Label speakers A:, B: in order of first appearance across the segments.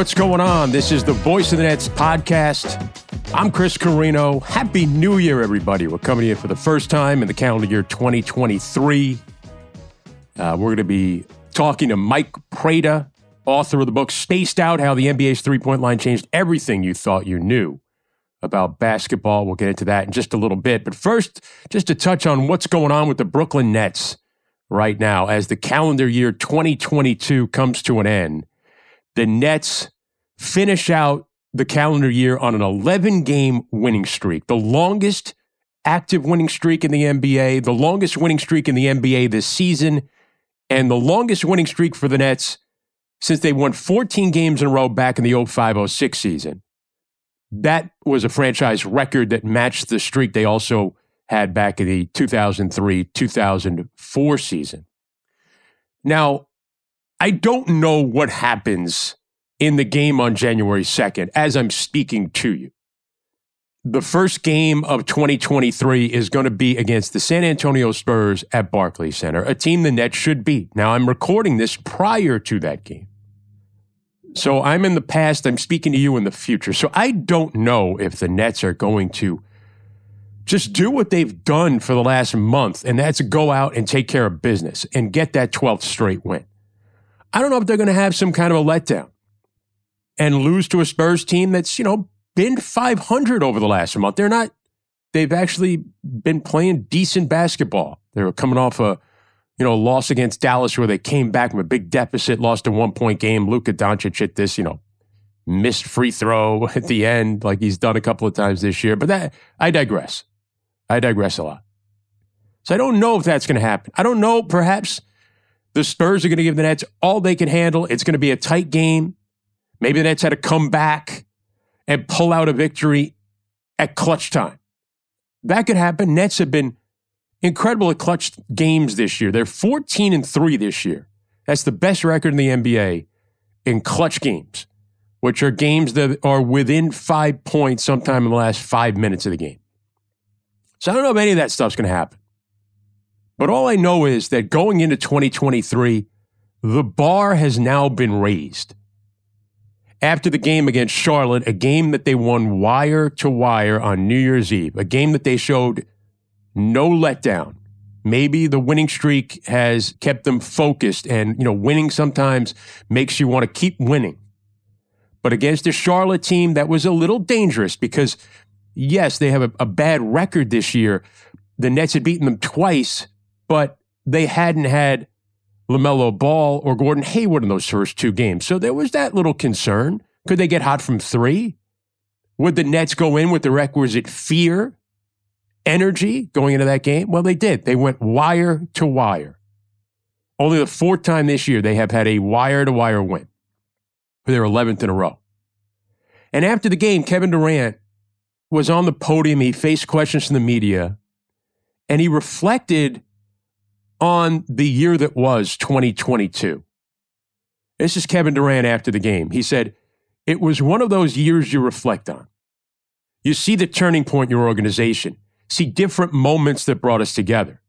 A: what's going on? This is the Voice of the Nets podcast. I'm Chris Carrino. Happy New Year, everybody. We're coming here for the first time in the calendar year 2023. Uh, we're going to be talking to Mike Prada, author of the book Spaced Out How the NBA's Three Point Line Changed Everything You Thought You Knew about basketball. We'll get into that in just a little bit. But first, just to touch on what's going on with the Brooklyn Nets right now as the calendar year 2022 comes to an end. The Nets finish out the calendar year on an 11 game winning streak, the longest active winning streak in the NBA, the longest winning streak in the NBA this season, and the longest winning streak for the Nets since they won 14 games in a row back in the 05 06 season. That was a franchise record that matched the streak they also had back in the 2003 2004 season. Now, I don't know what happens in the game on January 2nd as I'm speaking to you. The first game of 2023 is going to be against the San Antonio Spurs at Barclays Center, a team the Nets should beat. Now, I'm recording this prior to that game. So I'm in the past, I'm speaking to you in the future. So I don't know if the Nets are going to just do what they've done for the last month, and that's go out and take care of business and get that 12th straight win. I don't know if they're going to have some kind of a letdown and lose to a Spurs team that's, you know, been 500 over the last month. They're not, they've actually been playing decent basketball. They were coming off a, you know, loss against Dallas where they came back from a big deficit, lost a one point game. Luka Doncic hit this, you know, missed free throw at the end, like he's done a couple of times this year. But that, I digress. I digress a lot. So I don't know if that's going to happen. I don't know. Perhaps the Spurs are going to give the Nets all they can handle. It's going to be a tight game. Maybe the Nets had to come back and pull out a victory at clutch time. That could happen. Nets have been incredible at clutch games this year. They're 14 and 3 this year. That's the best record in the NBA in clutch games, which are games that are within five points sometime in the last five minutes of the game. So I don't know if any of that stuff's going to happen. But all I know is that going into 2023, the bar has now been raised. After the game against Charlotte, a game that they won wire to wire on New Year's Eve, a game that they showed no letdown. Maybe the winning streak has kept them focused and, you know, winning sometimes makes you want to keep winning. But against a Charlotte team that was a little dangerous because, yes, they have a, a bad record this year. The Nets had beaten them twice, but they hadn't had LaMelo Ball or Gordon Hayward in those first two games. So there was that little concern. Could they get hot from three? Would the Nets go in with the requisite fear energy going into that game? Well, they did. They went wire to wire. Only the fourth time this year they have had a wire to wire win for their 11th in a row. And after the game, Kevin Durant was on the podium. He faced questions from the media and he reflected on the year that was 2022. This is Kevin Durant after the game. He said, It was one of those years you reflect on. You see the turning point in your organization see different moments that brought us together.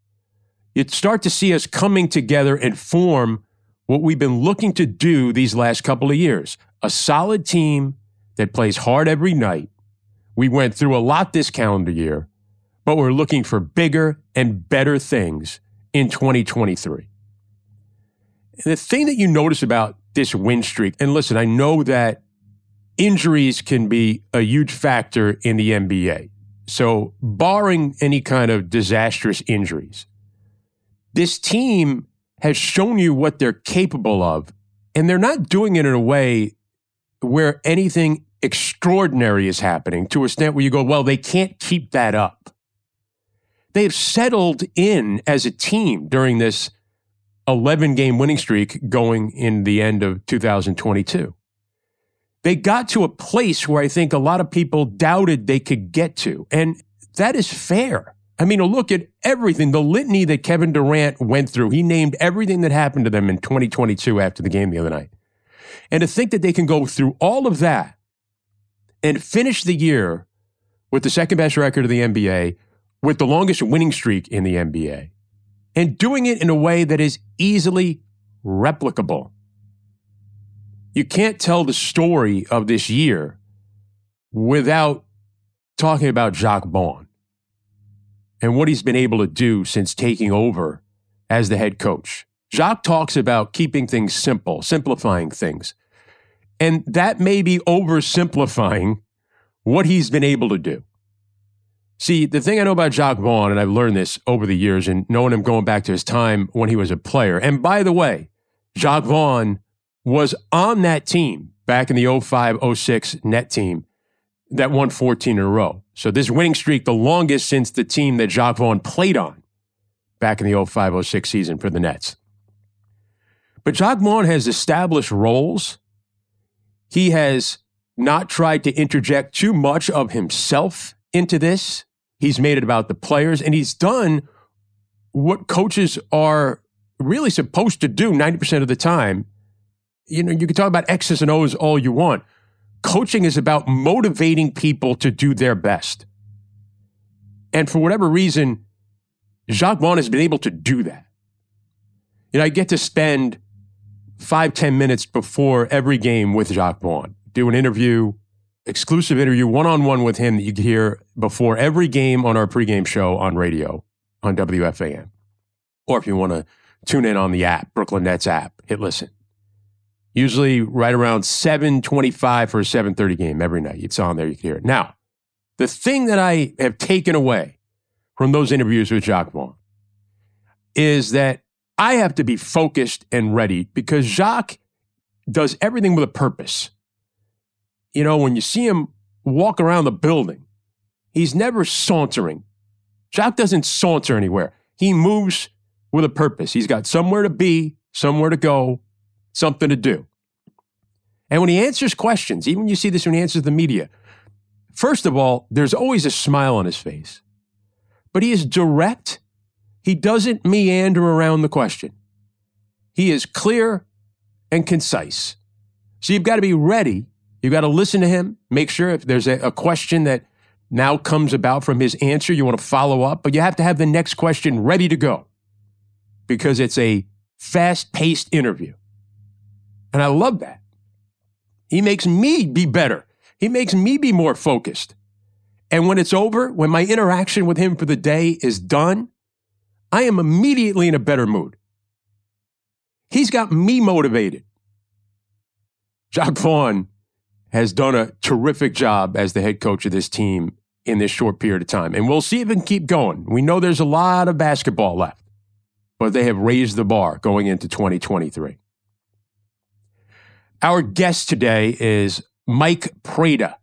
A: You'd start to see us coming together and form what we've been looking to do these last couple of years a solid team that plays hard every night. We went through a lot this calendar year, but we're looking for bigger and better things in 2023. And the thing that you notice about this win streak, and listen, I know that injuries can be a huge factor in the NBA. So, barring any kind of disastrous injuries, this team has shown you what they're capable of, and they're not doing it in a way where anything extraordinary is happening to a extent where you go, well, they can't keep that up. They've settled in as a team during this 11 game winning streak going in the end of 2022 they got to a place where I think a lot of people doubted they could get to. And that is fair. I mean, look at everything, the litany that Kevin Durant went through. He named everything that happened to them in 2022 after the game the other night. And to think that they can go through all of that and finish the year with the second best record of the NBA, with the longest winning streak in the NBA, and doing it in a way that is easily replicable you can't tell the story of this year without talking about Jacque Vaughn and what he's been able to do since taking over as the head coach. Jacque talks about keeping things simple, simplifying things. And that may be oversimplifying what he's been able to do. See, the thing I know about Jacque Vaughn, and I've learned this over the years and knowing him going back to his time when he was a player. And by the way, Jacque Vaughn was on that team back in the 05 06 net team that won 14 in a row. So this winning streak, the longest since the team that Jacque Vaughn played on back in the 05 06 season for the Nets. But Jacque Vaughn has established roles. He has not tried to interject too much of himself into this. He's made it about the players, and he's done what coaches are really supposed to do 90% of the time. You know, you can talk about X's and O's all you want. Coaching is about motivating people to do their best. And for whatever reason, Jacque Vaughn has been able to do that. You know, I get to spend five, ten minutes before every game with Jacque Vaughn, do an interview, exclusive interview, one on one with him that you hear before every game on our pregame show on radio on WFAN. Or if you want to tune in on the app, Brooklyn Nets app, hit listen. Usually right around 725 for a 730 game every night. It's on there, you can hear it. Now, the thing that I have taken away from those interviews with Jacque Vaughn is that I have to be focused and ready because Jacque does everything with a purpose you know, when you see him walk around the building, he's never sauntering. Jacque doesn't saunter anywhere. He moves with a purpose. He's got somewhere to be, somewhere to go, something to do. And when he answers questions, even you see this when he answers the media, first of all, there's always a smile on his face. But he is direct. He doesn't meander around the question. He is clear and concise. So you've got to be ready you got to listen to him, make sure if there's a, a, question that now comes about from his answer, you want to follow up, but you have to have the next question ready to go because it's a fast paced interview. And I love that. He makes me be better. He makes me be more focused. And when it's over, when my interaction with him for the day is done, I am immediately in a better mood. He's got me motivated. Jacque Vaughn has done a terrific job as the head coach of this team in this short period of time. And we'll see if it can keep going. We know there's a lot of basketball left, but they have raised the bar going into 2023. Our guest today is Mike Prada.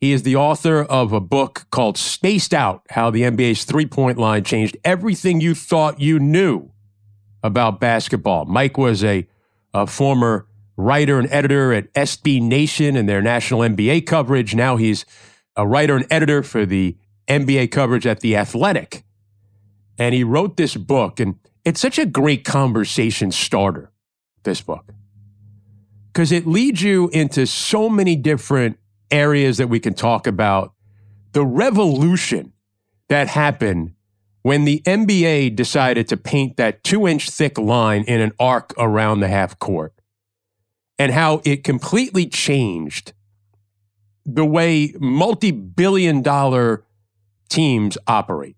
A: He is the author of a book called Spaced Out How the NBA's Three Point Line Changed Everything You Thought You Knew About Basketball. Mike was a, a former writer and editor at SB Nation and their national NBA coverage. Now he's a writer and editor for the NBA coverage at The Athletic. And he wrote this book, and it's such a great conversation starter, this book, because it leads you into so many different areas that we can talk about. The revolution that happened when the NBA decided to paint that two inch thick line in an arc around the half court and how it completely changed the way multi billion dollar teams operate,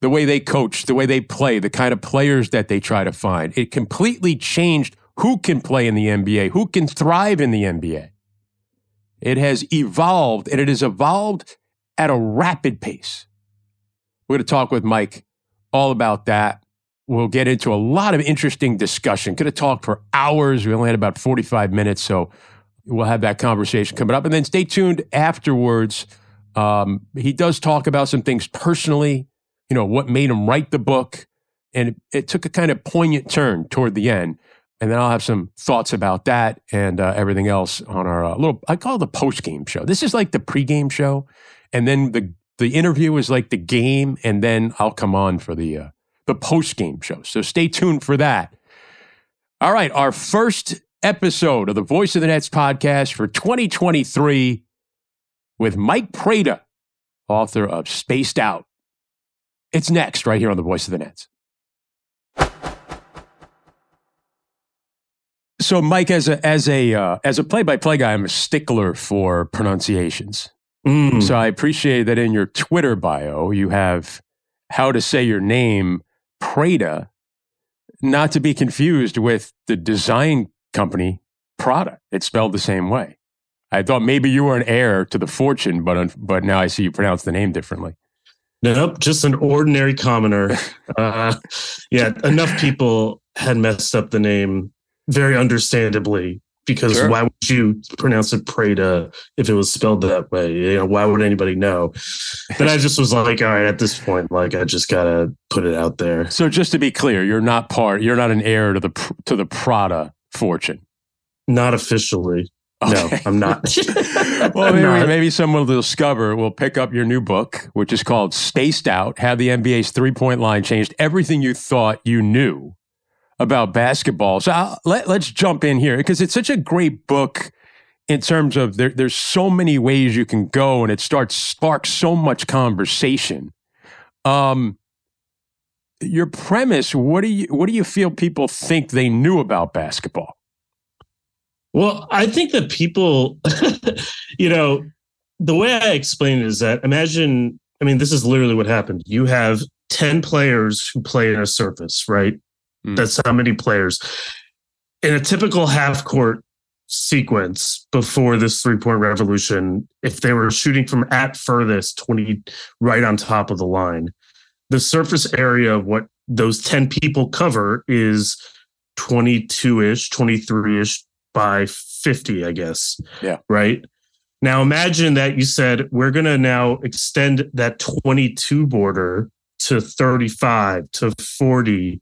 A: the way they coach, the way they play, the kind of players that they try to find. It completely changed who can play in the NBA, who can thrive in the NBA. It has evolved and it has evolved at a rapid pace. We're going to talk with Mike all about that we'll get into a lot of interesting discussion. Could have talked for hours. We only had about 45 minutes, so we'll have that conversation coming up. And then stay tuned afterwards. Um, he does talk about some things personally, you know, what made him write the book. And it, it, took a kind of poignant turn toward the end. And then I'll have some thoughts about that and uh, everything else on our uh, little, I call it the post game show. This is like the pregame show. And then the, the interview is like the game. And then I'll come on for the, uh, the post game show. So stay tuned for that. All right, our first episode of the Voice of the Nets podcast for 2023 with Mike Prada, author of Spaced Out. It's next right here on the Voice of the Nets. So, Mike, as a as a uh, as a play by play guy, I'm a stickler for pronunciations. Mm. So I appreciate that in your Twitter bio you have how to say your name, Prada, not to be confused with the design company Prada. It's spelled the same way. I thought maybe you were an heir to the fortune, but but now I see you pronounce the name differently.
B: Nope, just an ordinary commoner. uh, yeah, enough people had messed up the name very understandably because sure. why would you pronounce it Prada if it was spelled that way? You know, why would anybody know? But I just was like, all right, at this point, like I just gotta put it out there.
A: So just to be clear, you're not part, you're not an heir to the to the Prada fortune.
B: Not officially. Okay. No, I'm not.
A: well, maybe, not. maybe someone will discover will pick up your new book, which is called Spaced Out How the NBA's Three Point Line Changed Everything You Thought You Knew About Basketball. So I'll, let, let's jump in here because it's such a great book in terms of there, there's so many ways you can go and it starts sparks so much conversation. Um, your premise, what do you what do you feel people think they knew about basketball?
B: Well, I think that people, you know, the way I explain it is that imagine, I mean, this is literally what happened. You have 10 players who play in a surface, right? Mm. That's how many players. In a typical half court sequence before this three point revolution, if they were shooting from at furthest 20 right on top of the line, the surface area of what those 10 people cover is 22 ish, 23 ish by 50, I guess.
A: Yeah.
B: Right. Now imagine that you said we're going to now extend that 22 border to 35 to 40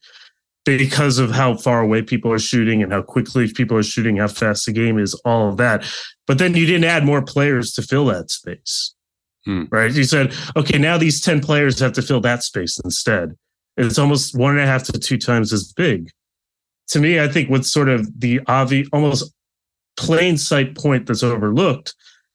B: because of how far away people are shooting and how quickly people are shooting, how fast the game is, all of that. But then you didn't add more players to fill that space. Hmm. Right. You said, okay, now these 10 players have to fill that space instead. It's almost one and a half to two times as big to me, I think what's sort of the obvious, almost plain sight point that's overlooked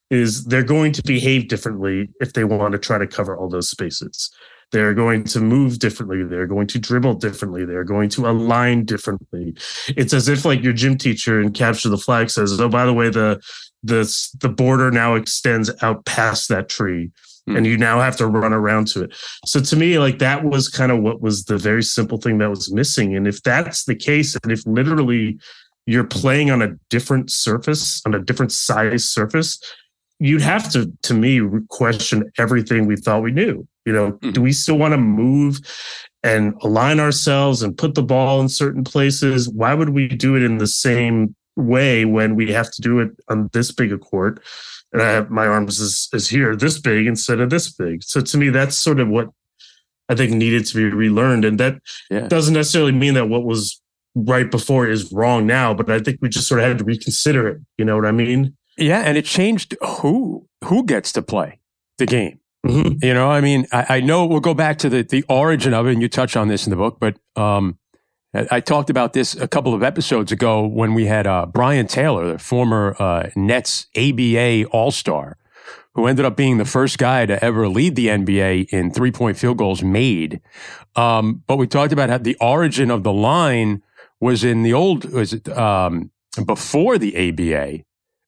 B: is they're going to behave differently if they want to try to cover all those spaces. They're going to move differently. They're going to dribble differently. They're going to align differently. It's as if like your gym teacher in capture the flag says, "Oh, by the way, the the the border now extends out past that tree." mm. and you now have to run around to it. So to me, like that was kind of what was the very simple thing that was missing. And if that's the case, and if literally you're playing on a different surface, on a different size surface, you'd have to, to me, question everything we thought we knew. You know, mm. do we still want to move and align ourselves and put the ball in certain places? Why would we do it in the same way when we have to do it on this big a court? and I have my arms is, is here this big instead of this big. So to me, that's sort of what I think needed to be relearned. And that yeah. doesn't necessarily mean that what was right before is wrong now, but I think we just sort of had to reconsider it. You know what I mean?
A: Yeah, and it changed who who gets to play the game. Mm-hmm. You know, I mean, I, I, know we'll go back to the the origin of it, and you touch on this in the book, but um, I talked about this a couple of episodes ago when we had uh, Brian Taylor, the former uh, Nets ABA All Star, who ended up being the first guy to ever lead the NBA in three point field goals made. Um, but we talked about how the origin of the line was in the old, was it, um, before the ABA.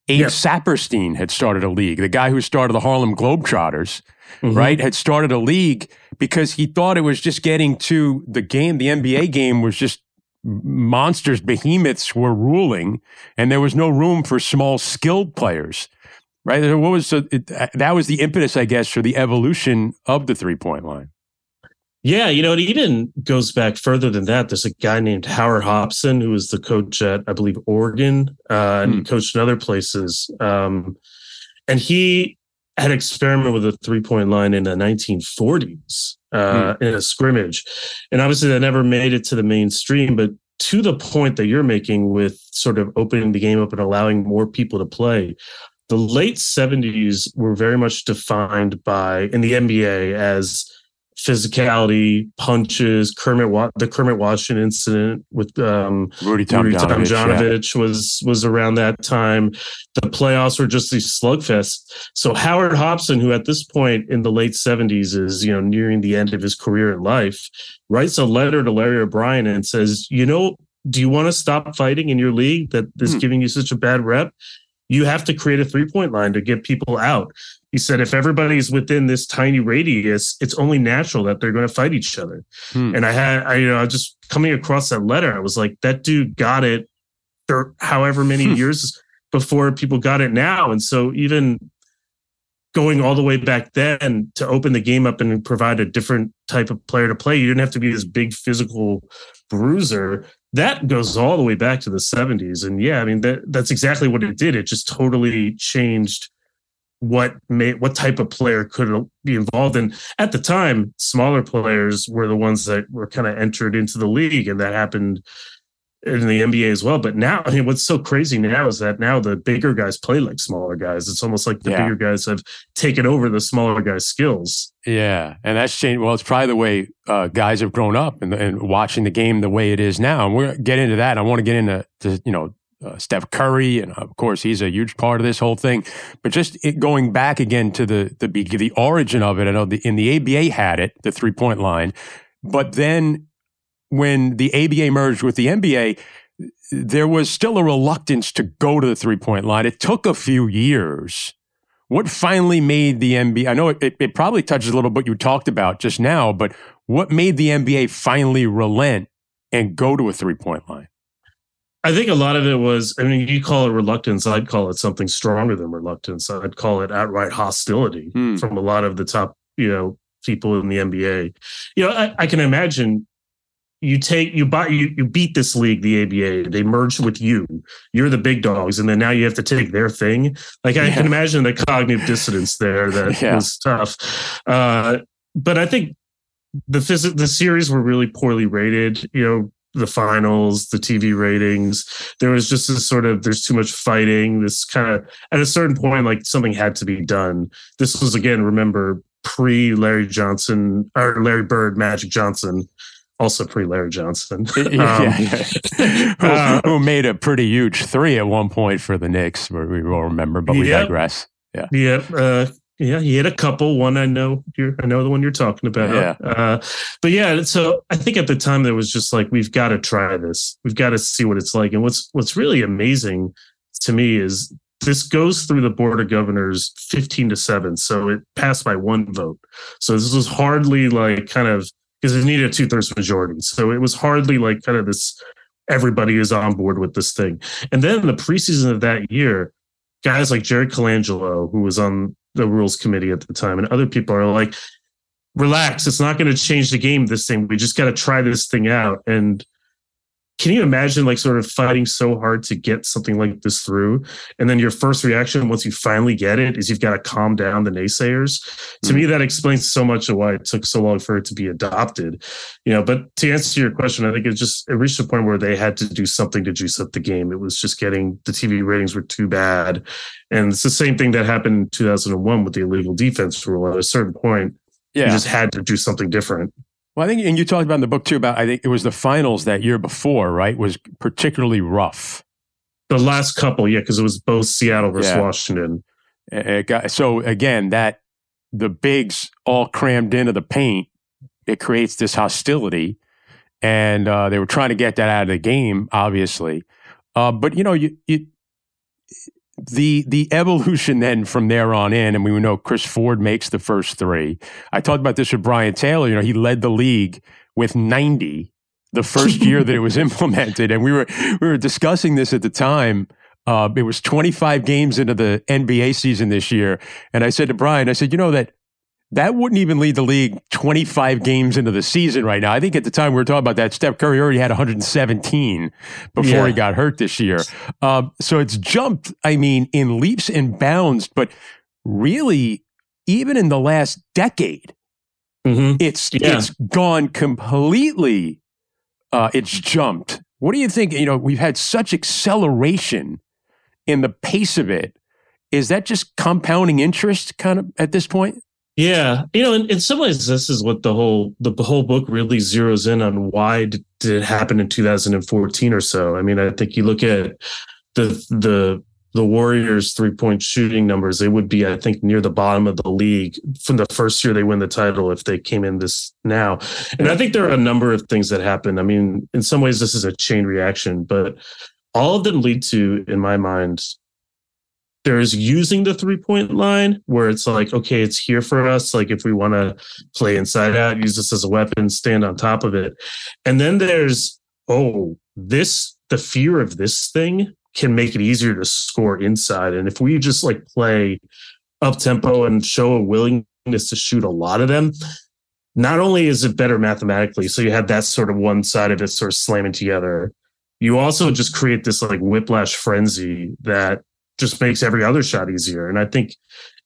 A: Abe yep. Saperstein had started a league, the guy who started the Harlem Globetrotters mm-hmm. right, had started a league because he thought it was just getting to the game. The NBA game was just monsters, behemoths were ruling, and there was no room for small, skilled players. Right? What was so it, that was the impetus, I guess, for the evolution of the three point line.
B: Yeah, you know, it even goes back further than that. There's a guy named Howard Hobson who was the coach at, I believe, Oregon, uh, and hmm. coached in other places. Um, and he had experimented with a three point line in the 1940s uh, hmm. in a scrimmage. And obviously that never made it to the mainstream, but to the point that you're making with sort of opening the game up and allowing more people to play, the late 70s were very much defined by in the NBA as physicality, punches, Kermit, the Kermit Washington incident with um,
A: Rudy Tomjanovich
B: yeah. was was around that time. The playoffs were just these slugfests. So Howard Hobson, who at this point in the late seventies is you know nearing the end of his career in life, writes a letter to Larry O'Brien and says, you know, do you want to stop fighting in your league that is hmm. giving you such a bad rep? You have to create a three point line to get people out. He said, if everybody's within this tiny radius, it's only natural that they're going to fight each other. Hmm. And I had, I, you know, I just coming across that letter, I was like, that dude got it for however many hmm. years before people got it now. And so even going all the way back then to open the game up and provide a different type of player to play, you didn't have to be this big physical bruiser that goes all the way back to the 70s and yeah i mean that that's exactly what it did. It just totally changed what made what type of player could be involved. In at the time smaller players were the ones that were kind of entered into the league and that happened in the NBA as well. But now, I mean, what's so crazy now is that now the bigger guys play like smaller guys. It's almost like the yeah. bigger guys have taken over the smaller guys' skills.
A: Yeah, and that's changed. Well, it's probably the way uh, guys have grown up and, and, watching the game the way it is now. And we're get into that. I want to get into to, you know uh, Steph Curry, and of course he's a huge part of this whole thing. But just it, going back again to the the the origin of it. I know the, in the ABA had it, the three point line, but then when the ABA merged with the NBA, there was still a reluctance to go to the three point line. It took a few years. What finally made the NBA? I know it, it, it probably touches a little bit you talked about just now, but what made the NBA finally relent and go to a three point line?
B: I think a lot of it was, I mean, you call it reluctance. I'd call it something stronger than reluctance. I'd call it outright hostility hmm. from a lot of the top, you know, people in the NBA. You know, I, I can imagine you take you buy you, you beat this league the aba they merged with you. You're the big dogs and then now you have to take their thing. Like i yeah. can imagine the cognitive dissonance there that yeah. was tough. Uh, but i think the phys- the series were really poorly rated you know the finals the tv ratings. There was just this sort of there's too much fighting. This kind of at a certain point like something had to be done. This was again remember pre larry johnson or larry bird magic johnson also pre Larry Johnson, um, yeah,
A: yeah. who, uh, who, made a pretty huge three at one point for the Knicks. where We will remember, but we yep, digress. Yeah,
B: yeah, uh, yeah. He had a couple. One I know, I know the one you're talking about. Yeah, uh, but yeah. So I think at the time there was just like we've got to try this. We've got to see what it's like. And what's what's really amazing to me is this goes through the board of governors 15 to 7 so it passed by one vote so this was hardly like kind of because it needed a two thirds majority. So it was hardly like kind of this everybody is on board with this thing. And then the preseason of that year, guys like Jerry Colangelo, who was on the rules committee at the time, and other people are like, relax, it's not going to change the game this thing. We just got to try this thing out. And can you imagine like sort of fighting so hard to get something like this through? And then your first reaction once you finally get it is you've got to calm down the naysayers. Mm-hmm. to me that explains so much of why it took so long for it to be adopted you know but to answer your question i think it just it reached a point where they had to do something to juice up the game. It was just getting the tv ratings were too bad. And it's the same thing that happened in 2001 with the illegal defense rule. At a certain point yeah. you just had to do something different
A: well, I think, and you talked about in the book too about I think it was the finals that year before, right? Was particularly rough.
B: The last couple, yeah, because it was both Seattle versus yeah. Washington.
A: It got, so again, that the bigs all crammed into the paint, it creates this hostility, and uh, they were trying to get that out of the game, obviously. Uh, but you know, you, you the the evolution then from there on in, and we know Chris Ford makes the first three. I talked about this with Brian Taylor. You know, he led the league with 90 the first year that it was implemented, and we were we were discussing this at the time. Uh, it was 25 games into the NBA season this year, and I said to Brian, I said, you know that that wouldn't even lead the league 25 games into the season right now. I think at the time we were talking about that, Steph Curry already had 117 before yeah. he got hurt this year. Um, so it's jumped, I mean, in leaps and bounds, but really, even in the last decade, mm-hmm. it's yeah. it's gone completely. Uh, it's jumped. What do you think? You know, we've had such acceleration in the pace of it. Is that just compounding interest kind of at this point?
B: Yeah, you know, in, in some ways, this is what the whole the whole book really zeroes in on. Why did, it happen in 2014 or so? I mean, I think you look at the the the Warriors three point shooting numbers, they would be, I think, near the bottom of the league from the first year they win the title if they came in this now. And I think there are a number of things that happen. I mean, in some ways, this is a chain reaction, but all of them lead to, in my mind, there's using the three point line where it's like, okay, it's here for us. Like if we want to play inside out, use this as a weapon, stand on top of it. And then there's, oh, this, the fear of this thing can make it easier to score inside. And if we just like play up tempo and show a willingness to shoot a lot of them, not only is it better mathematically, so you have that sort of one side of it sort of slamming together, you also just create this like whiplash frenzy that just makes every other shot easier. And I think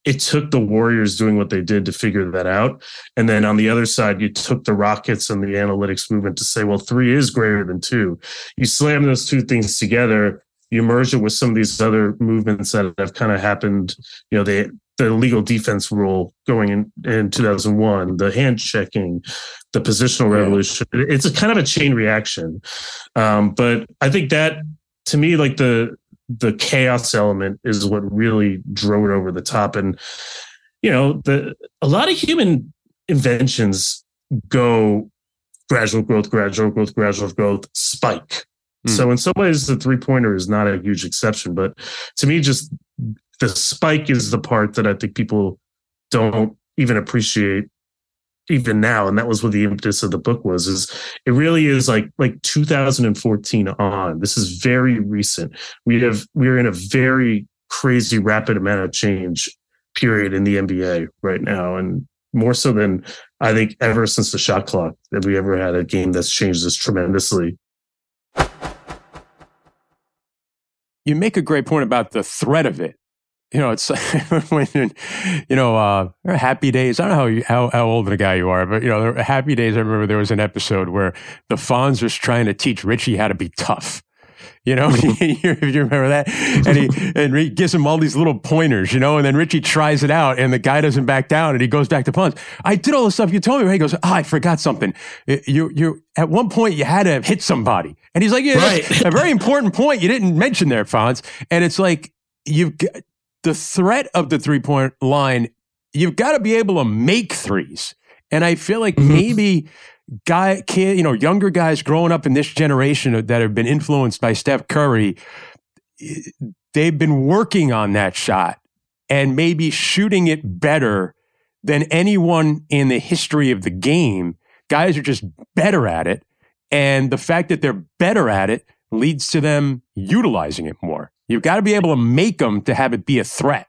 B: it took the Warriors doing what they did to figure that out. And then on the other side, you took the Rockets and the analytics movement to say, well, three is greater than two. You slam those two things together, you merge it with some of these other movements that have kind of happened. You know, the the legal defense rule going in, in 2001, the hand checking, the positional revolution. It's a kind of a chain reaction. Um, but I think that to me, like the the chaos element is what really drove it over the top. And you know, the a lot of human inventions go gradual growth, gradual growth, gradual growth, spike. Hmm. So in some ways, the three pointer is not a huge exception, but to me, just the spike is the part that I think people don't even appreciate even now and that was what the impetus of the book was is it really is like like 2014 on. This is very recent. We have we're in a very crazy rapid amount of change period in the nba right now and more so than i think ever since the shot clock that we ever had a game that's changed this tremendously.
A: You make a great point about the threat of it you know, it's when, you know, uh, happy days. I don't know how, you, how, how old a guy you are, but, you know, happy days. I remember there was an episode where the Fonz was trying to teach Richie how to be tough. You know, if you remember that, and he and he gives him all these little pointers, you know, and then Richie tries it out, and the guy doesn't back down, and he goes back to Fonz. I did all the stuff you told me. He goes, oh, I forgot something. You you at one point you had to hit somebody, and he's like, yeah, right. a very important point you didn't mention there, Fonz. And it's like you've the threat of the three point line, you've got to be able to make threes. And I feel like mm-hmm. maybe guy can you know younger guys growing up in this generation that have been influenced by Steph Curry, they've been working on that shot and maybe shooting it better than anyone in the history of the game. Guys are just better at it. And the fact that they're better at it leads to them utilizing it more. You've got to be able to make them to have it be a threat.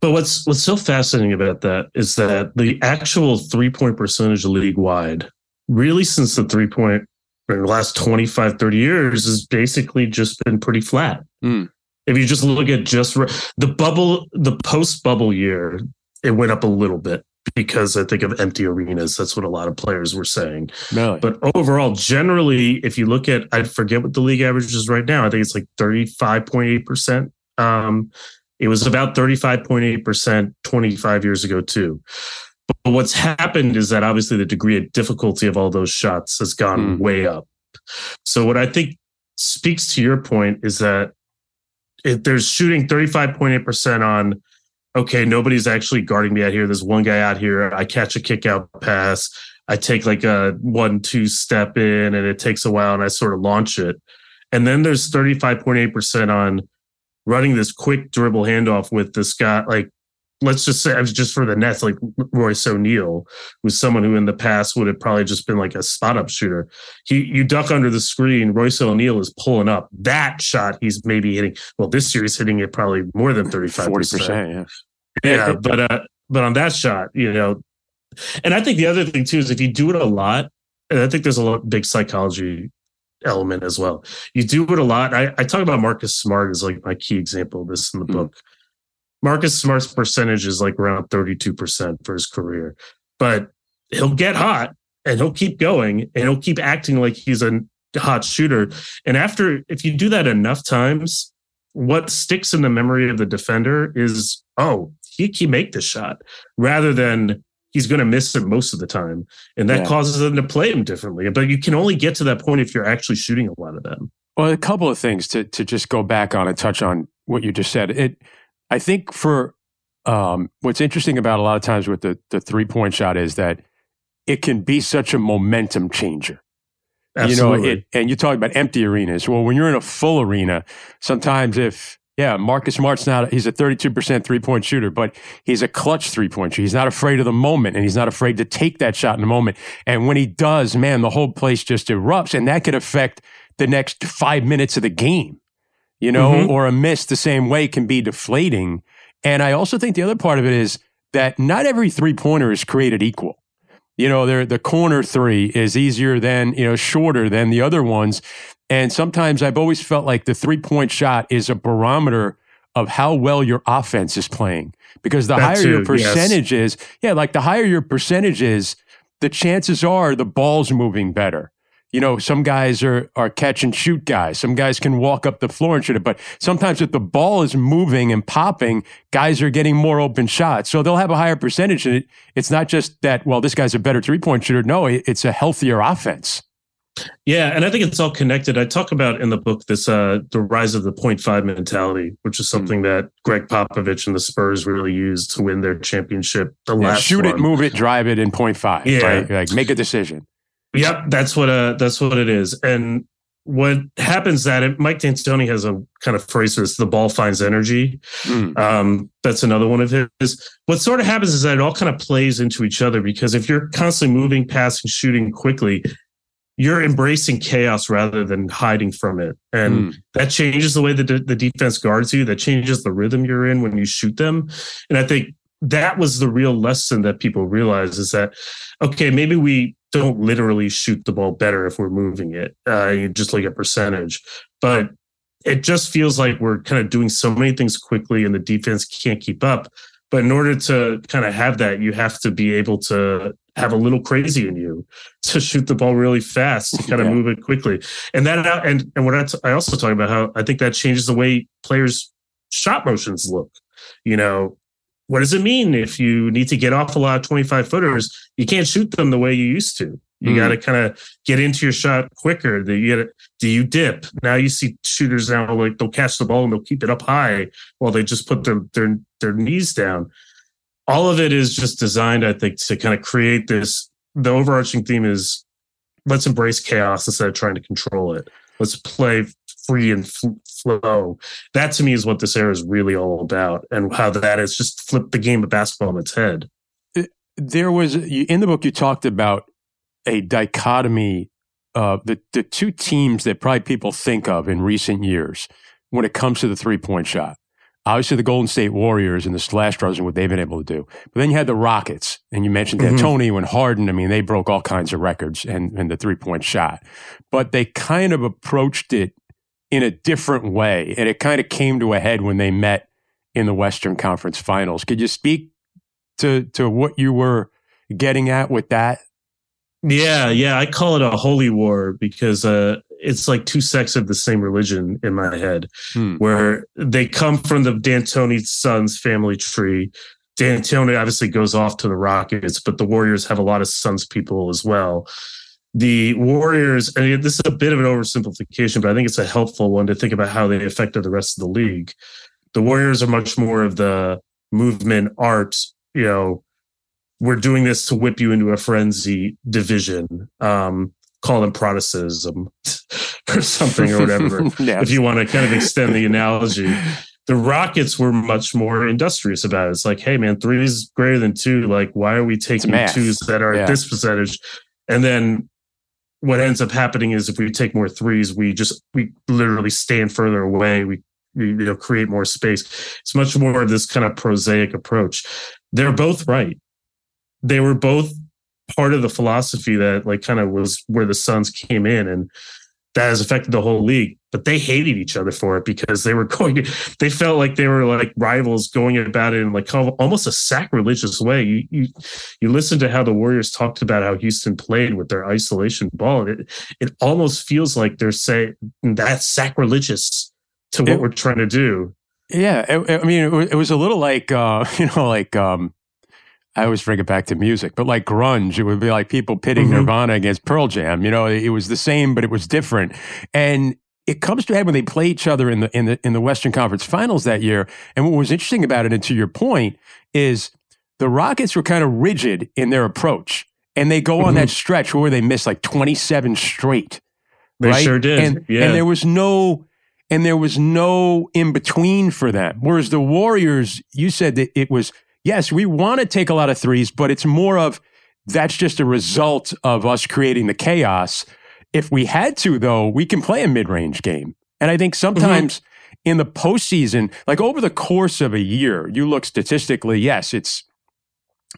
B: But what's what's so fascinating about that is that the actual three point percentage league wide, really since the three point in the last 25, 30 years, has basically just been pretty flat. Mm. If you just look at just the bubble, the post bubble year, it went up a little bit because I think of empty arenas. That's what a lot of players were saying. Really? But overall, generally, if you look at, I forget what the league average is right now. I think it's like 35.8%. Um, it was about 35.8% 25 years ago, too. But what's happened is that obviously the degree of difficulty of all those shots has gone mm. way up. So, what I think speaks to your point is that if there's shooting 35.8% on okay, nobody's actually guarding me out here. There's one guy out here. I catch a kick out pass. I take like a one, two step in and it takes a while and I sort of launch it. And then there's 35.8% on running this quick dribble handoff with this guy, like, let's just say, just for the Nets, like Royce O'Neale, who's someone who in the past would have probably just been like a spot up shooter. He, you duck under the screen, Royce O'Neale is pulling up. That shot he's maybe hitting, well, this year he's hitting it probably more than 35%. 40%, yeah yeah, but uh, but on that shot, you know, and I think the other thing too is if you do it a lot, and I think there's a lot, big psychology element as well. You do it a lot. I, I talk about Marcus Smart as like my key example of this in the mm-hmm. book. Marcus Smart's percentage is like around 32% for his career, but he'll get hot and he'll keep going and he'll keep acting like he's a hot shooter. And after, if you do that enough times, what sticks in the memory of the defender is, oh, he can make this shot rather than he's going to miss it most of the time. And that yeah. causes them to play him differently. But you can only get to that point if you're actually shooting a lot of them.
A: Well, a couple of things to to just go back on and touch on what you just said. It, I think for um, what's interesting about a lot of times with the the three point shot is that it can be such a momentum changer.
B: Absolutely.
A: You know, it, and you talk about empty arenas. Well, when you're in a full arena, sometimes if yeah, Marcus Smart's not, he's a 32% three point shooter, but he's a clutch three point shooter. He's not afraid of the moment and he's not afraid to take that shot in the moment. And when he does, man, the whole place just erupts and that could affect the next five minutes of the game, you know, mm-hmm. or a miss the same way can be deflating. And I also think the other part of it is that not every three pointer is created equal. You know, the corner three is easier than, you know, shorter than the other ones. And sometimes I've always felt like the three point shot is a barometer of how well your offense is playing. Because the that higher too, your percentage yes. is, yeah, like the higher your percentage is, the chances are the ball's moving better you know, some guys are are catch and shoot guys. Some guys can walk up the floor and shoot it. But sometimes if the ball is moving and popping, guys are getting more open shots. So they'll have a higher percentage. And it, it's not just that, well, this guy's a better three point shooter. No, it, it's a healthier offense.
B: Yeah, and I think it's all connected. I talk about in the book this uh the rise of the point five mentality, which is something mm-hmm. that Gregg Popovich and the Spurs really used to win their championship. The yeah, last
A: shoot
B: one.
A: it, move it, drive it in point five. Yeah, right? like make a decision.
B: Yep, that's what uh that's what it is. And what happens that it, Mike D'Antoni has a kind of phrase for this: the ball finds energy. Mm. Um, that's another one of his. What sort of happens is that it all kind of plays into each other because if you're constantly moving, passing, shooting quickly, you're embracing chaos rather than hiding from it, and mm. that changes the way that the defense guards you. That changes the rhythm you're in when you shoot them. And I think that was the real lesson that people realize is that okay, maybe we don't literally shoot the ball better if we're moving it. Uh, you just look at percentage, but it just feels like we're kind of doing so many things quickly and the defense can't keep up. But in order to kind of have that, you have to be able to have a little crazy in you to shoot the ball really fast, to kind of yeah. move it quickly. And that, and and what I, t- I also talk about how I think that changes the way players' shot motions look. You know, what does it mean if you need to get off a lot of 25 footers? You can't shoot them the way you used to. You mm. got to kind of get into your shot quicker. Do you, gotta, do you dip? Now you see shooters now like they'll catch the ball and they'll keep it up high while they just put their their their knees down. All of it is just designed, I think, to kind of create this. The overarching theme is let's embrace chaos instead of trying to control it. Let's play free and flow. That to me is what this era is really all about, and how that has just flipped the game of basketball on its head.
A: There was in the book you talked about a dichotomy. Uh, the the two teams that probably people think of in recent years when it comes to the three point shot. Obviously, the Golden State Warriors and the Splash Brothers and what they've been able to do. But then you had the Rockets, and you mentioned that mm-hmm. Tony and Harden. I mean, they broke all kinds of records and, and the three point shot. But they kind of approached it in a different way. And it kind of came to a head when they met in the Western Conference Finals. Could you speak to to what you were getting at with that?
B: Yeah, yeah, I call it a holy war because uh, it's like two sects of the same religion in my head, hmm. where they come from the D'Antoni Suns family tree. D'Antoni obviously goes off to the Rockets, but the Warriors have a lot of Suns people as well the Warriors, and this is a bit of an oversimplification, but I think it's a helpful one to think about how they affected the rest of the league. The Warriors are much more of the movement art, you know, we're doing this to whip you into a frenzy division. Um, call them Protestantism or something or whatever, if you want to kind of extend the analogy. The Rockets were much more industrious about it. It's like, hey man, three is greater than two. Like, why are we taking twos that are yeah. at this percentage? And then what ends up happening is if we take more threes, we just we literally stand further away. We, we you know create more space. It's much more of this kind of prosaic approach. They're both right. They were both part of the philosophy that like kind of was where the Suns came in and that has affected the whole league. But they hated each other for it because they were going. They felt like they were like rivals going about it in like almost a sacrilegious way. You you you listen to how the Warriors talked about how Houston played with their isolation ball. It it almost feels like they're saying that's sacrilegious to what it, we're trying to do.
A: Yeah, I mean, it, was a little like uh, you know, like um, I always bring it back to music, but like grunge, it would be like people pitting mm-hmm. Nirvana against Pearl Jam. You know, it was the same, but it was different. And it comes to a head when they play each other in the in the in the Western Conference Finals that year. And what was interesting about it, and to your point, is the Rockets were kind of rigid in their approach, and they go on mm-hmm. that stretch where they missed like 27 straight.
B: They
A: right?
B: sure did.
A: And,
B: yeah.
A: and there was no and there was no in between for them. Whereas the Warriors, you said that it was yes, we want to take a lot of threes, but it's more of that's just a result of us creating the chaos. If we had to, though, we can play a mid range game. And I think sometimes mm-hmm. in the postseason, like over the course of a year, you look statistically, yes, it's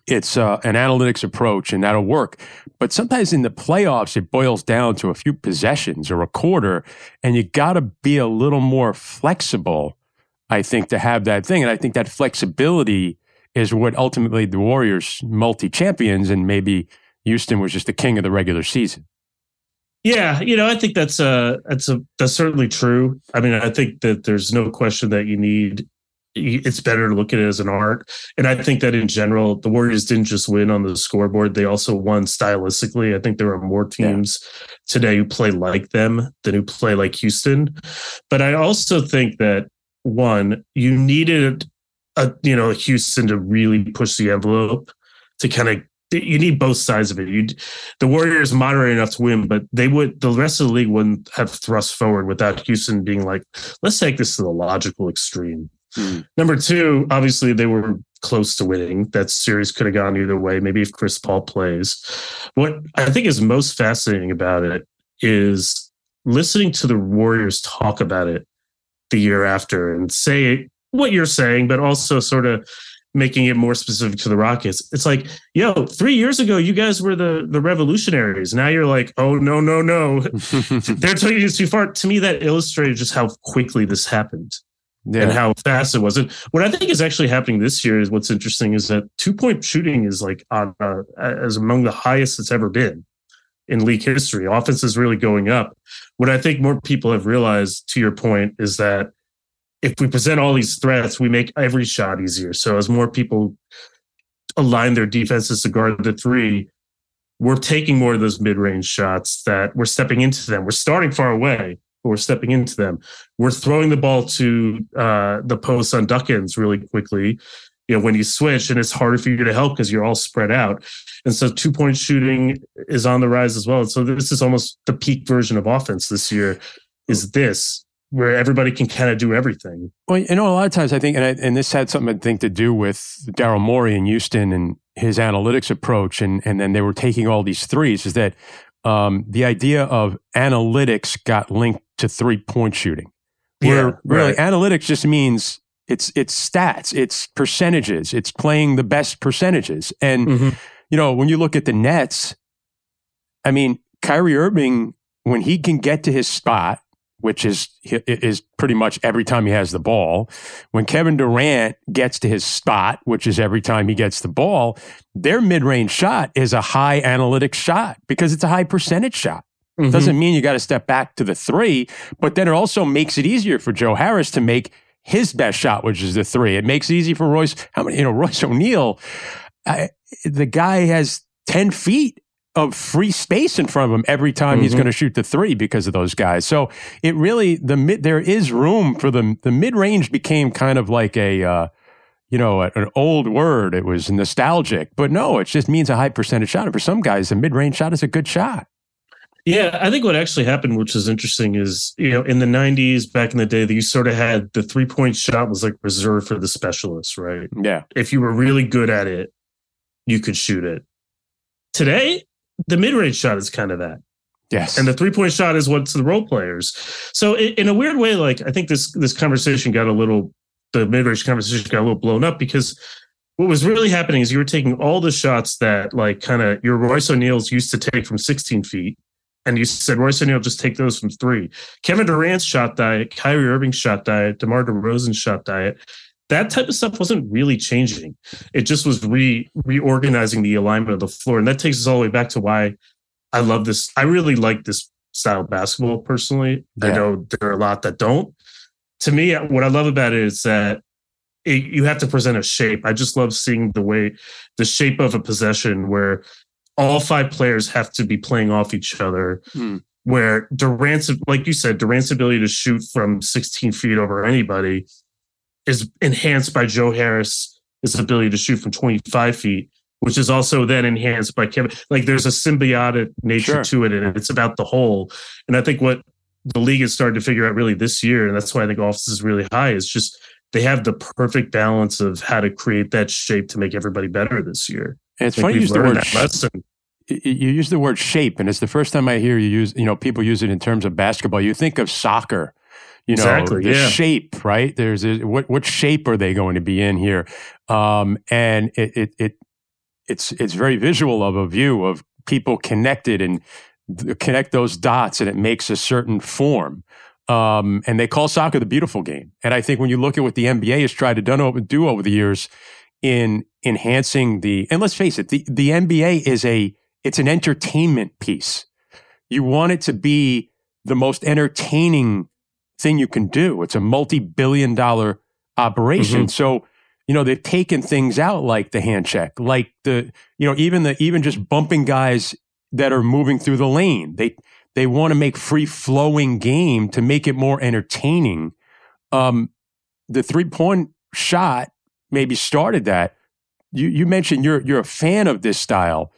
A: it's uh, an analytics approach and that'll work. But sometimes in the playoffs, it boils down to a few possessions or a quarter, and you got to be a little more flexible, I think, to have that thing. And I think that flexibility is what ultimately the Warriors multi champions, and maybe Houston was just the king of the regular season.
B: Yeah, you know, I think that's a that's a that's certainly true. I mean, I think that there's no question that you need it's better to look at it as an art. And I think that in general, the Warriors didn't just win on the scoreboard, they also won stylistically. I think there are more teams yeah. today who play like them than who play like Houston. But I also think that one, you needed a you know Houston to really push the envelope to kind of you need both sides of it. You, the Warriors moderate enough to win, but they would the rest of the league wouldn't have thrust forward without Houston being like, let's take this to the logical extreme. Mm. Number two, obviously they were close to winning. That series could have gone either way. Maybe if Chris Paul plays. What I think is most fascinating about it is listening to the Warriors talk about it the year after and say what you're saying, but also sort of making it more specific to the Rockets. It's like, yo, three years ago, you guys were the the revolutionaries. Now you're like, oh no, no, no, they're taking it too far. To me, that illustrated just how quickly this happened. Yeah. And how fast it was. And what I think is actually happening this year is what's interesting is that two point shooting is like on uh, as among the highest it's ever been in league history. Offense is really going up. What I think more people have realized, to your point, is that if we present all these threats, we make every shot easier. So as more people align their defenses to guard the three, we're taking more of those mid-range shots that we're stepping into them. We're starting far away, but we're stepping into them. We're throwing the ball to uh, the post on duck-ins really quickly. You know, when you switch and it's harder for you to help because you're all spread out. And so two point shooting is on the rise as well. So this is almost the peak version of offense this year is this where everybody can kind of do everything.
A: Well, you know, a lot of times I think, and, I, and this had something I think to do with Daryl Morey in Houston and his analytics approach, and and then they were taking all these threes. Is that um, the idea of analytics got linked to three point shooting? Where yeah, really analytics just means it's it's stats, it's percentages, it's playing the best percentages, and mm-hmm. you know when you look at the Nets, I mean Kyrie Irving when he can get to his spot which is is pretty much every time he has the ball. When Kevin Durant gets to his spot, which is every time he gets the ball, their mid-range shot is a high analytic shot because it's a high percentage shot. Mm-hmm. Doesn't mean you got to step back to the three, but then it also makes it easier for Joe Harris to make his best shot, which is the three. It makes it easy for Royce. How many? You know, Royce O'Neale. the guy has ten feet of free space in front of him every time mm-hmm. he's going to shoot the three because of those guys. So it really the mid there is room for the the mid range became kind of like a uh, you know an old word. It was nostalgic, but no, it just means a high percentage shot. And for some guys, a mid range shot is a good shot.
B: Yeah, I think what actually happened, which is interesting, is you know in the '90s, back in the day, that you sort of had the three point shot was like reserved for the specialists, right?
A: Yeah.
B: If you were really good at it, you could shoot it. Today, the mid range shot is kind of that.
A: Yes.
B: And the three point shot is what's the role players. So in a weird way, like I think this this conversation got a little the mid range conversation got a little blown up because what was really happening is you were taking all the shots that like kind of your Royce O'Neale's used to take from 16 feet. And you said Royce O'Neale just take those from three. Kevin Durant's shot diet, Kyrie Irving's shot diet, DeMar DeRozan's shot diet that type of stuff wasn't really changing. It just was re reorganizing the alignment of the floor. And that takes us all the way back to why I love this. I really like this style of basketball personally. Yeah. I know there are a lot that don't. To me, what I love about it is that it, you have to present a shape. I just love seeing the way the shape of a possession where all five players have to be playing off each other. Hmm. where Durant's, like you said, Durant's ability to shoot from 16 feet over anybody is enhanced by Joe Harris' ability to shoot from 25 feet, which is also then enhanced by Kevin. Like there's a symbiotic nature sure. to it, and it's about the whole. And I think what the league has started to figure out really this year, and that's why I think office is really high, is just they have the perfect balance of how to create that shape to make everybody better this year.
A: And it's funny you use the word lesson. You use the word shape, and it's the first time I hear you use, you know, people use it in terms of basketball. You think of soccer, you know, exactly, the yeah. shape, right? There's a, what what shape are they going to be in here? Um, and it, it it it's it's very visual of a view of people connected and connect those dots, and it makes a certain form. Um, and they call soccer the beautiful game. And I think when you look at what the NBA has tried to do over the years in enhancing the, and let's face it, the, the NBA is a, it's an entertainment piece. You want it to be the most entertaining thing you can do. It's a multi-billion dollar operation. Mm-hmm. So, you know, they've taken things out like the hand check, like the, you know, even the, even just bumping guys that are moving through the lane. They, they want to make free flowing game to make it more entertaining. Um, the three point shot maybe started that. You, you mentioned you're you're a fan of this style.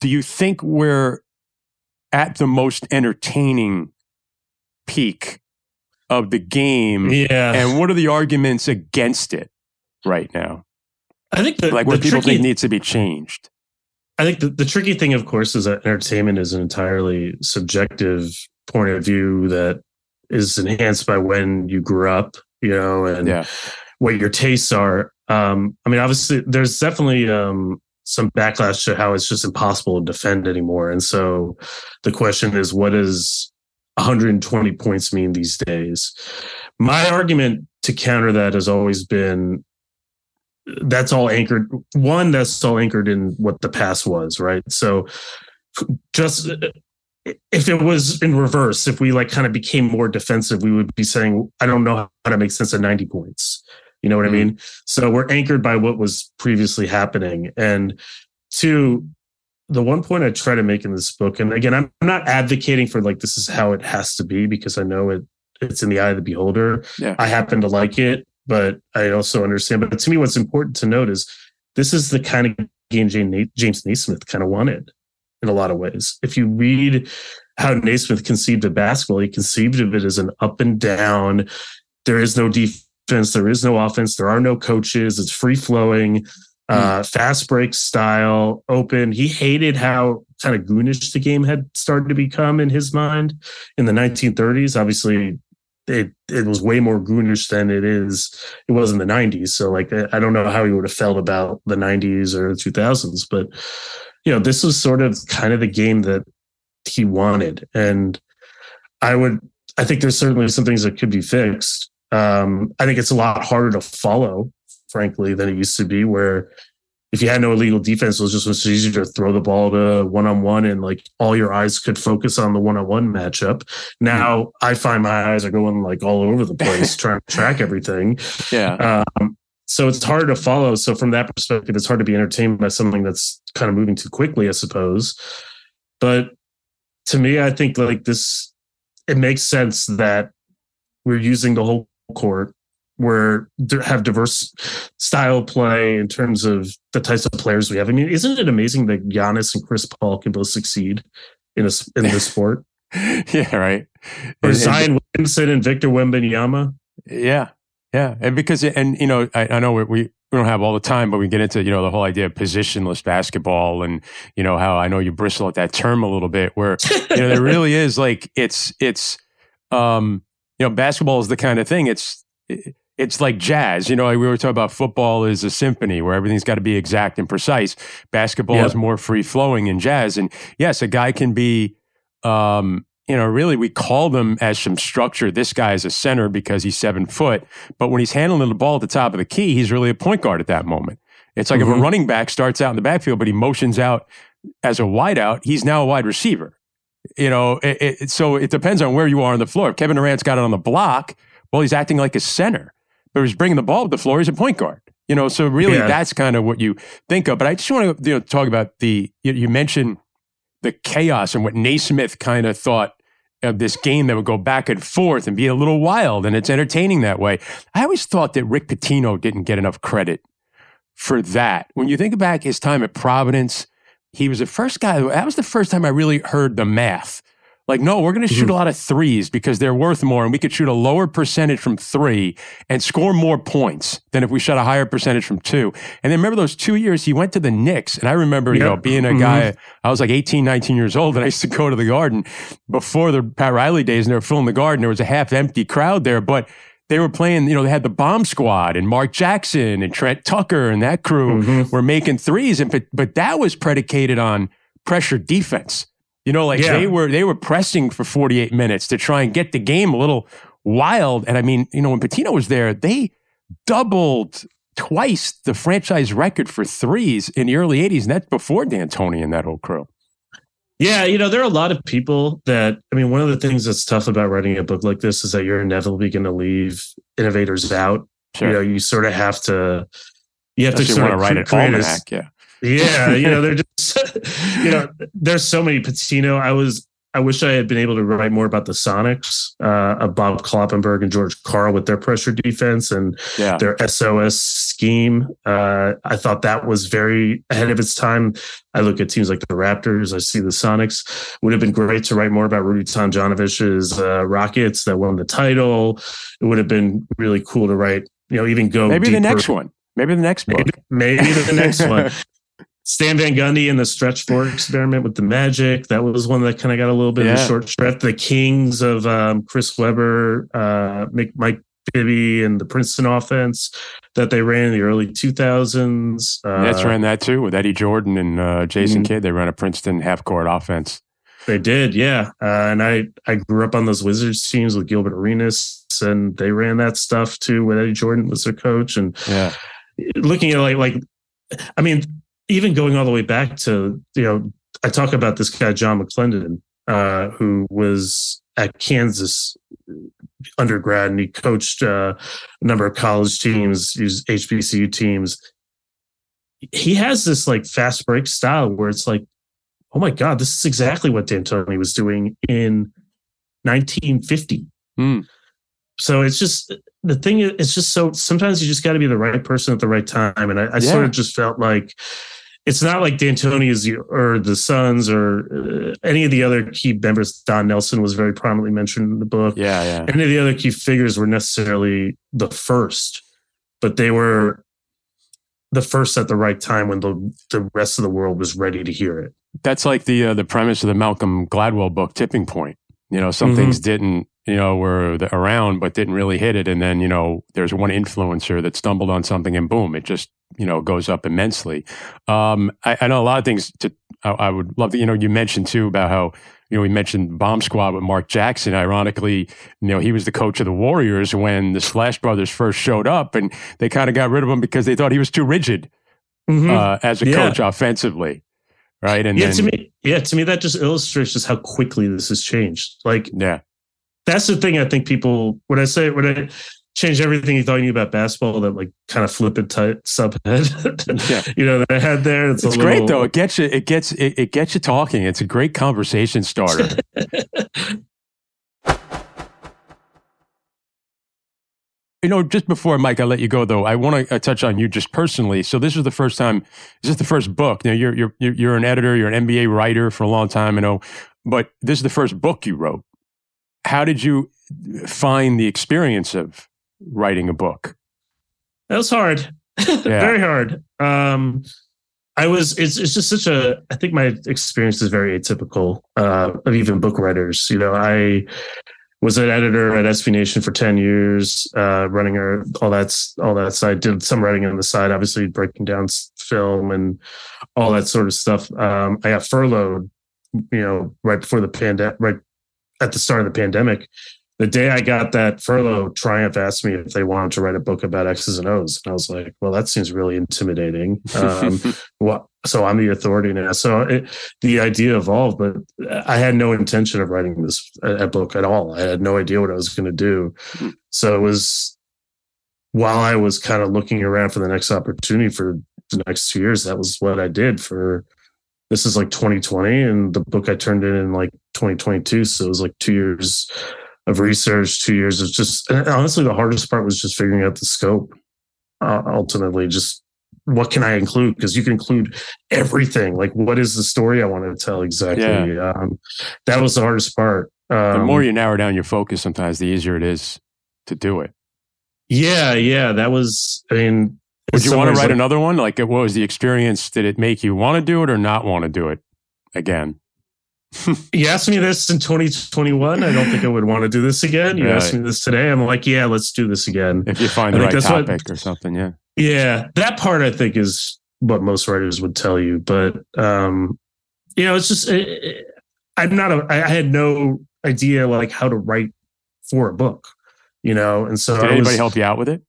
A: Do you think we're at the most entertaining peak of the game?
B: Yeah.
A: And what are the arguments against it right now?
B: I think
A: the, like what people tricky, think needs to be changed.
B: I think the, the tricky thing, of course, is that entertainment is an entirely subjective point of view that is enhanced by when you grew up, you know, and yeah. what your tastes are. Um, I mean, obviously, there's definitely um, some backlash to how it's just impossible to defend anymore. And so the question is, what does 120 points mean these days? My argument to counter that has always been that's all anchored one that's all anchored in what the past was right so just if it was in reverse if we like kind of became more defensive we would be saying i don't know how to make sense of 90 points you know what mm-hmm. i mean so we're anchored by what was previously happening and two the one point i try to make in this book and again i'm not advocating for like this is how it has to be because i know it it's in the eye of the beholder yeah. i happen to like it but I also understand. But to me, what's important to note is this is the kind of game James Naismith kind of wanted in a lot of ways. If you read how Naismith conceived of basketball, he conceived of it as an up and down. There is no defense. There is no offense. There are no coaches. It's free flowing, uh, hmm. fast break style, open. He hated how kind of goonish the game had started to become in his mind in the 1930s. Obviously, it it was way more goonish than it is it was in the 90s so like i don't know how he would have felt about the 90s or the 2000s but you know this was sort of kind of the game that he wanted and i would i think there's certainly some things that could be fixed um i think it's a lot harder to follow frankly than it used to be where if you had no illegal defense, it was just much easier to throw the ball to one on one and like all your eyes could focus on the one on one matchup. Now I find my eyes are going like all over the place trying to track everything.
A: Yeah.
B: Um, so it's hard to follow. So from that perspective, it's hard to be entertained by something that's kind of moving too quickly, I suppose. But to me, I think like this, it makes sense that we're using the whole court where have diverse style play in terms of the types of players we have. I mean, isn't it amazing that Giannis and Chris Paul can both succeed in a in this sport?
A: yeah, right.
B: Or and, Zion and, Williamson and Victor Wembanyama.
A: Yeah, yeah, and because and you know I, I know we, we don't have all the time, but we get into you know the whole idea of positionless basketball and you know how I know you bristle at that term a little bit, where you know there really is like it's it's um you know basketball is the kind of thing it's. It, it's like jazz. You know, we were talking about football is a symphony where everything's got to be exact and precise. Basketball yep. is more free flowing in jazz. And yes, a guy can be, um, you know, really we call them as some structure. This guy is a center because he's seven foot. But when he's handling the ball at the top of the key, he's really a point guard at that moment. It's like mm-hmm. if a mm-hmm. running back starts out in the backfield, but he motions out as a wideout, he's now a wide receiver. You know, it, it, so it depends on where you are on the floor. If Kevin Durant's got it on the block, well, he's acting like a center but he's bringing the ball to the floor. He's a point guard. You know, so really yeah. that's kind of what you think of. But I just want to you know, talk about the, you, you mentioned the chaos and what Naismith kind of thought of this game that would go back and forth and be a little wild and it's entertaining that way. I always thought that Rick Pitino didn't get enough credit for that. When you think back his time at Providence, he was the first guy. That was the first time I really heard the math. Like, no, we're going to shoot mm-hmm. a lot of threes because they're worth more, and we could shoot a lower percentage from three and score more points than if we shot a higher percentage from two. And then remember those two years he went to the Knicks, and I remember, yep. you know, being a mm-hmm. guy. I was like 18, 19 years old, and I used to go to the Garden before the Pat Riley days, and they were filling the Garden. There was a half empty crowd there, but they were playing, you know, they had the bomb squad and Mark Jackson and Trent Tucker and that crew mm-hmm. were making threes. And but, but that was predicated on pressure defense. You know, like yeah. they were they were pressing for 48 minutes to try and get the game a little wild. And I mean, you know, when Pitino was there, they doubled twice the franchise record for threes in the early 80s. And that's before D'Antoni and that whole crew.
B: Yeah, you know, there are a lot of people that, I mean, one of the things that's tough about writing a book like this is that you're inevitably going to leave innovators out. Sure. You know, you sort of have to, you have
A: Especially
B: to sort
A: of write an almanac. Yeah.
B: Yeah. You know, they're just, you know, there's so many Pitino. I was, I wish I had been able to write more about the Sonics uh, of Bob Kloppenburg and George Karl with their pressure defense and yeah. their SOS scheme. Uh, I thought that was very ahead of its time. I look at teams like the Raptors. I see the Sonics. Would have been great to write more about Rudy Tomjanovich's uh, Rockets that won the title. It would have been really cool to write. You know, even go
A: maybe deeper. the next one. Maybe the next book.
B: Maybe, maybe the next one. Stan Van Gundy and the stretch four experiment with the Magic. That was one that kind of got a little bit yeah. of a short stretch. The Kings of um, Chris Webber, uh, Mike Bibby, and the Princeton offense that they ran in the early 2000s.
A: Uh, Nets ran that too with Eddie Jordan and uh, Jason mm-hmm. Kidd. They ran a Princeton half court offense.
B: They did, yeah. Uh, and I I grew up on those Wizards teams with Gilbert Arenas, and they ran that stuff too. With Eddie Jordan was their coach, and yeah. looking at like like, I mean, even going all the way back to you know I talk about this guy John McLendon uh, who was at Kansas undergrad and he coached uh, a number of college teams, used HBCU teams. He has this like fast break style where it's like, oh my god, this is exactly what D'Antoni was doing in 1950. Mm. So it's just the thing. Is it's just so sometimes you just got to be the right person at the right time, and I, I yeah. sort of just felt like it's not like D'Antoni is or the Suns or uh, any of the other key members. Don Nelson was very prominently mentioned in the book.
A: Yeah, yeah.
B: Any of the other key figures were necessarily the first, but they were the first at the right time when the the rest of the world was ready to hear it.
A: That's like the uh, the premise of the Malcolm Gladwell book, Tipping Point. You know, some mm-hmm. things didn't you know, were around but didn't really hit it. And then, you know, there's one influencer that stumbled on something and boom, it just, you know, goes up immensely. Um, I, I, know a lot of things to, I, I, would love to, you know, you mentioned too about how, you know, we mentioned Bomb Squad with Mark Jackson. Ironically, you know, he was the coach of the Warriors when the Splash Brothers first showed up and they kind of got rid of him because they thought he was too rigid mm-hmm. uh, as a yeah. coach offensively. Right.
B: And yeah, then, to me, yeah, to me, that just illustrates just how quickly this has changed. Like,
A: yeah,
B: that's the thing I think people when I say when I change everything you thought you knew about basketball, that like kind of flippant type subhead, yeah. you know, that I had there.
A: It's, it's little... great though. It gets you. It gets it, it gets you talking. It's a great conversation starter. You know, just before Mike, I let you go though. I want to uh, touch on you just personally. So this is the first time. This Is this the first book? Now you're you're you're an editor. You're an NBA writer for a long time. I know, but this is the first book you wrote how did you find the experience of writing a book?
B: That was hard, yeah. very hard. Um, I was. It's it's just such a. I think my experience is very atypical uh, of even book writers. You know, I was an editor at SB Nation for ten years, uh, running our, all that all that side. Did some writing on the side, obviously breaking down film and all that sort of stuff. Um, I got furloughed, you know, right before the pandemic, right at the start of the pandemic, the day I got that furlough, Triumph asked me if they wanted to write a book about X's and O's. And I was like, well, that seems really intimidating. Um, well, so I'm the authority now. So it, the idea evolved, but I had no intention of writing this a, a book at all. I had no idea what I was going to do. So it was while I was kind of looking around for the next opportunity for the next two years, that was what I did for this is like 2020 and the book I turned in in like 2022. So it was like two years of research, two years of just, honestly, the hardest part was just figuring out the scope. Uh, ultimately, just what can I include? Because you can include everything. Like, what is the story I want to tell exactly? Yeah. Um, that was the hardest part.
A: Um, the more you narrow down your focus, sometimes the easier it is to do it.
B: Yeah, yeah, that was. I mean,
A: would you want to write like, another one? Like, what was the experience? Did it make you want to do it or not want to do it again?
B: You asked me this in 2021. I don't think I would want to do this again. You right. asked me this today. I'm like, yeah, let's do this again.
A: If you find I the right topic what, or something, yeah.
B: Yeah, that part I think is what most writers would tell you. But um, you know, it's just it, it, I'm not a. I had no idea like how to write for a book, you know, and so
A: did I anybody was, help you out with it?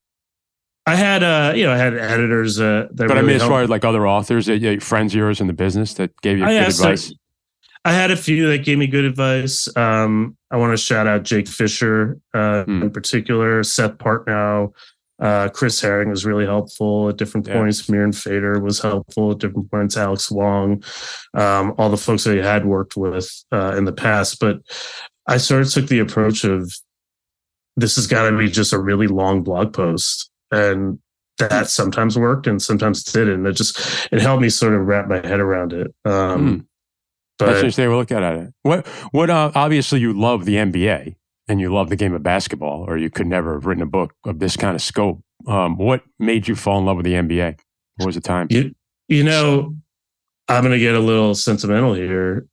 B: I had, uh, you know, I had editors. Uh,
A: that but really I mean, as far as like other authors, uh, friends of yours in the business that gave you I good advice.
B: I had a few that gave me good advice. Um, I want to shout out Jake Fisher uh, hmm. in particular, Seth Partnow, uh, Chris Herring was really helpful at different yeah. points. Mirin Fader was helpful at different points. Alex Wong, um, all the folks that I had worked with uh, in the past. But I sort of took the approach of this has got to be just a really long blog post, and that sometimes worked and sometimes didn't. It just it helped me sort of wrap my head around it. Um,
A: mm. But That's they were looking at it. What? What? Uh, obviously, you love the NBA and you love the game of basketball, or you could never have written a book of this kind of scope. Um, what made you fall in love with the NBA? What was the time?
B: You, you know, I'm going to get a little sentimental here.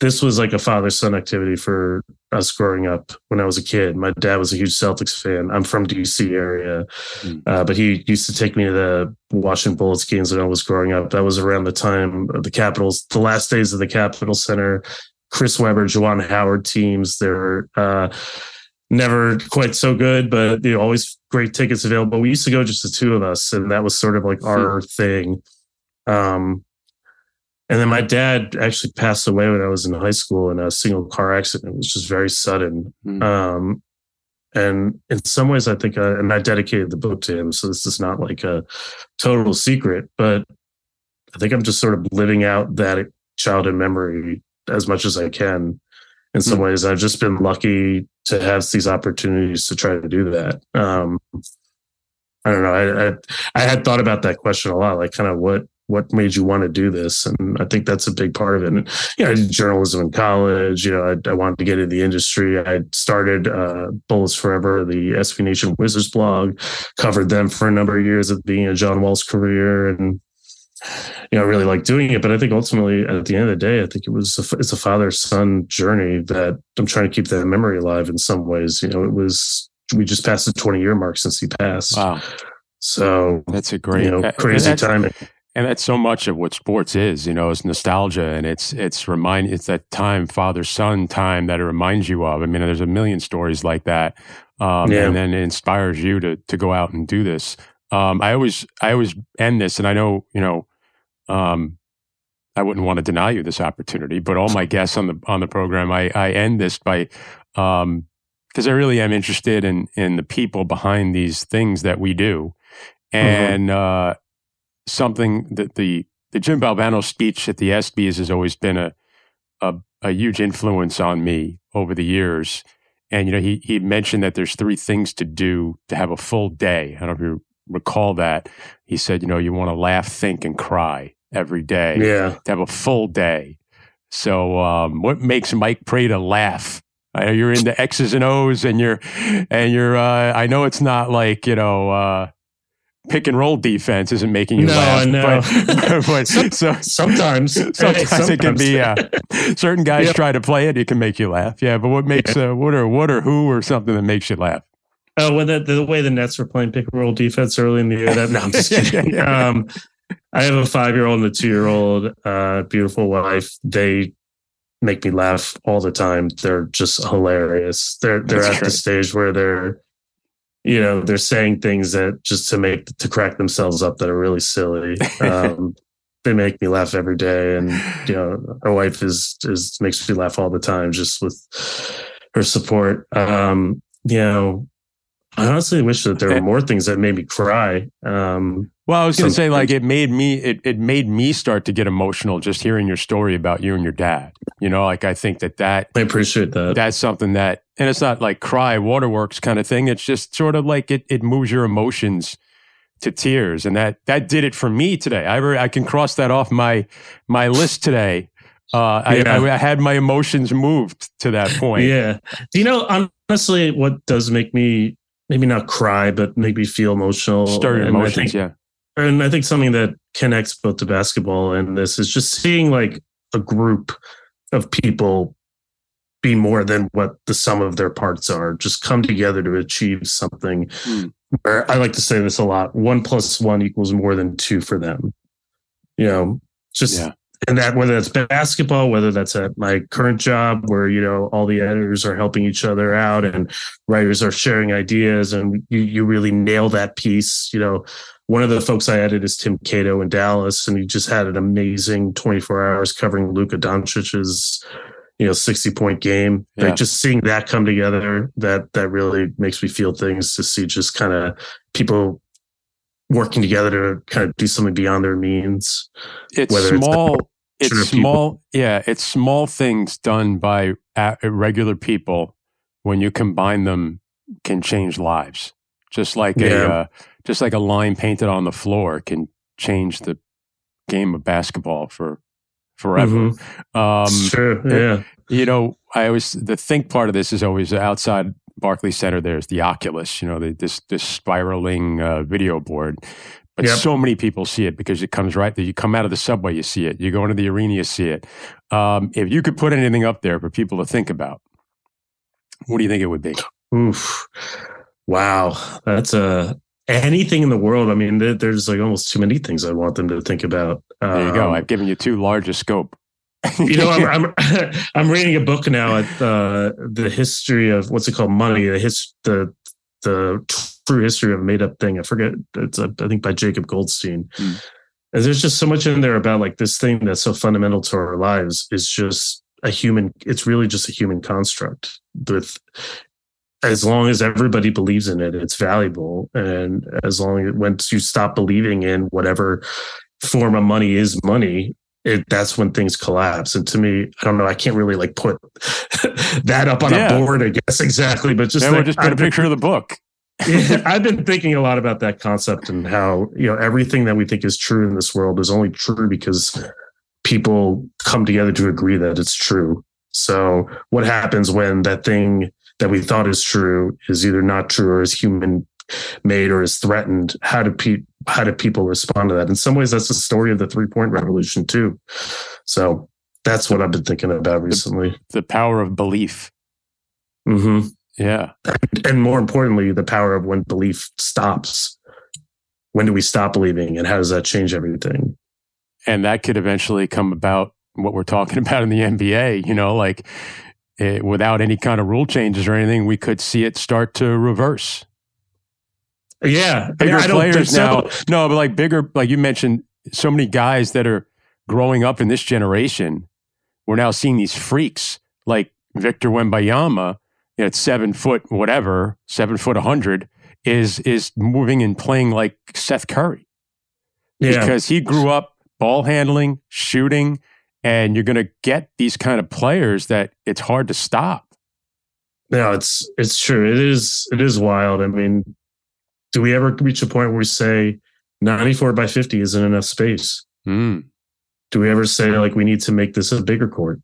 B: This was like a father son activity for us growing up when I was a kid. My dad was a huge Celtics fan. I'm from DC area, mm. uh, but he used to take me to the Washington Bullets games when I was growing up. That was around the time of the Capitals, the last days of the Capitol Center Chris Webber, Juwan Howard teams. They're uh, never quite so good, but you know, always great tickets available. We used to go just the two of us, and that was sort of like our thing. Um, and then my dad actually passed away when I was in high school in a single car accident, which was just very sudden. Mm. Um, and in some ways, I think, I, and I dedicated the book to him. So this is not like a total secret, but I think I'm just sort of living out that childhood memory as much as I can. In some mm-hmm. ways, I've just been lucky to have these opportunities to try to do that. Um, I don't know. I, I, I had thought about that question a lot, like kind of what what made you want to do this, and I think that's a big part of it. And, you know, I did journalism in college. You know, I, I wanted to get into the industry. I started uh, Bullets Forever, the SB Nation Wizards blog, covered them for a number of years of being a John Wall's career, and you know, I really like doing it. But I think ultimately, at the end of the day, I think it was a, it's a father son journey that I'm trying to keep that memory alive in some ways. You know, it was we just passed the 20 year mark since he passed.
A: Wow.
B: So
A: that's a great,
B: you know, crazy timing.
A: And that's so much of what sports is, you know, it's nostalgia and it's it's remind it's that time, father son time that it reminds you of. I mean, there's a million stories like that, um, yeah. and then it inspires you to to go out and do this. Um, I always I always end this, and I know you know um, I wouldn't want to deny you this opportunity, but all my guests on the on the program, I, I end this by because um, I really am interested in in the people behind these things that we do, mm-hmm. and mm-hmm. uh, something that the the Jim Valvano speech at the ESPYS has always been a, a a huge influence on me over the years. And you know, he he mentioned that there's three things to do to have a full day. I don't know if you recall that. He said, you know, you want to laugh, think, and cry every day.
B: Yeah.
A: To have a full day. So, um, what makes Mike Prada laugh? I know you're into X's and O's, and you're, and you're. Uh, I know it's not like you know. Uh, pick and roll defense isn't making you
B: no,
A: laugh.
B: No,
A: but, but so,
B: sometimes,
A: sometimes, sometimes, it can be. Uh, certain guys yep. try to play it; it can make you laugh. Yeah, but what makes yeah. uh, what or what or who or something that makes you laugh?
B: Oh, well, the, the way the Nets were playing pick and roll defense early in the year. That no, I'm just kidding. um, I have a five year old and a two year old, uh, beautiful wife. They make me laugh all the time. They're just hilarious. They're they're That's at true. the stage where they're, you know, they're saying things that just to make to crack themselves up that are really silly. Um, they make me laugh every day, and you know, our wife is is makes me laugh all the time just with her support. Um, you know, I honestly wish that there were more things that made me cry. Um,
A: well, I was going to say, like, it made me it it made me start to get emotional just hearing your story about you and your dad. You know, like I think that that
B: I appreciate that.
A: That's something that, and it's not like cry waterworks kind of thing. It's just sort of like it it moves your emotions to tears, and that that did it for me today. I I can cross that off my my list today. Uh, yeah. I, I had my emotions moved to that point.
B: Yeah. Do you know honestly what does make me maybe not cry, but make me feel emotional?
A: Stir emotions,
B: think,
A: yeah
B: and I think something that connects both to basketball and this is just seeing like a group of people be more than what the sum of their parts are, just come together to achieve something. Mm. I like to say this a lot one plus one equals more than two for them. You know, just yeah. And that whether that's basketball, whether that's at my current job where, you know, all the editors are helping each other out and writers are sharing ideas and you, you really nail that piece, you know, one of the folks I added is Tim Cato in Dallas, and he just had an amazing 24 hours covering Luka Doncic's, you know, 60 point game. Yeah. Like just seeing that come together, that that really makes me feel things to see just kind of people working together to kind of do something beyond their means.
A: It's small. It's, it's small. Yeah, it's small things done by regular people when you combine them can change lives. Just like yeah. a uh, just like a line painted on the floor can change the game of basketball for forever.
B: Mm-hmm. Um, true. Yeah. It,
A: you know, I always the think part of this is always outside Barclays Center. There's the Oculus. You know, the, this this spiraling uh, video board. But yep. so many people see it because it comes right there. You come out of the subway, you see it. You go into the arena, you see it. Um, if you could put anything up there for people to think about, what do you think it would be?
B: Oof. Wow. That's a anything in the world. I mean, there's like almost too many things I want them to think about.
A: There you go. Um, I've given you too large a scope.
B: you know, I'm, I'm, I'm reading a book now at uh, the history of what's it called, money. The his the the true history of a made up thing. I forget. It's a, I think by Jacob Goldstein. Mm. And there's just so much in there about like this thing that's so fundamental to our lives is just a human. It's really just a human construct with as long as everybody believes in it, it's valuable. And as long as once you stop believing in whatever form of money is money, it, that's when things collapse. And to me, I don't know, I can't really like put that up on yeah. a board, I guess exactly. But just
A: yeah, like, just put a picture of the book.
B: I've been thinking a lot about that concept and how you know everything that we think is true in this world is only true because people come together to agree that it's true. So what happens when that thing that we thought is true is either not true or is human made or is threatened? How do pe- how do people respond to that? In some ways that's the story of the three point revolution too. So that's what i've been thinking about recently.
A: the, the power of belief.
B: Mm-hmm.
A: Yeah
B: and more importantly the power of when belief stops when do we stop believing and how does that change everything
A: and that could eventually come about what we're talking about in the nba you know like it, eh, without any kind of rule changes or anything, we could see it start to reverse.
B: Yeah,
A: bigger I players now. So. No, but like bigger, like you mentioned, so many guys that are growing up in this generation. We're now seeing these freaks like Victor Wembanyama at seven foot whatever, seven foot a hundred, is is moving and playing like Seth Curry. Yeah. Because he grew up ball handling, shooting, and you're going to get these kind of players that it's hard to stop.
B: No, it's it's true. It is it is wild. I mean, do we ever reach a point where we say 94 by 50 isn't enough space?
A: Mm.
B: Do we ever say like we need to make this a bigger court?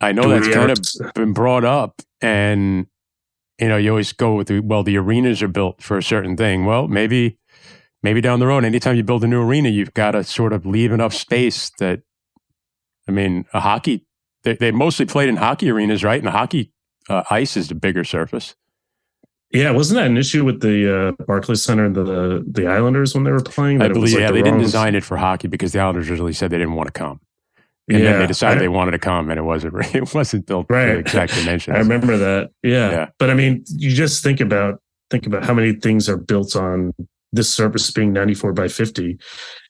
A: I know do that's kind ever... of been brought up, and you know, you always go with the, well, the arenas are built for a certain thing. Well, maybe maybe down the road, anytime you build a new arena, you've got to sort of leave enough space that I mean, a hockey, they, they mostly played in hockey arenas, right? And the hockey uh, ice is the bigger surface.
B: Yeah, wasn't that an issue with the uh, Barclays Center and the the Islanders when they were playing?
A: I believe, like yeah, the they didn't design it for hockey because the Islanders really said they didn't want to come, and yeah, then they decided I, they wanted to come, and it wasn't it wasn't built right. the exact dimensions.
B: I remember that. Yeah. yeah, but I mean, you just think about think about how many things are built on this surface being 94 by 50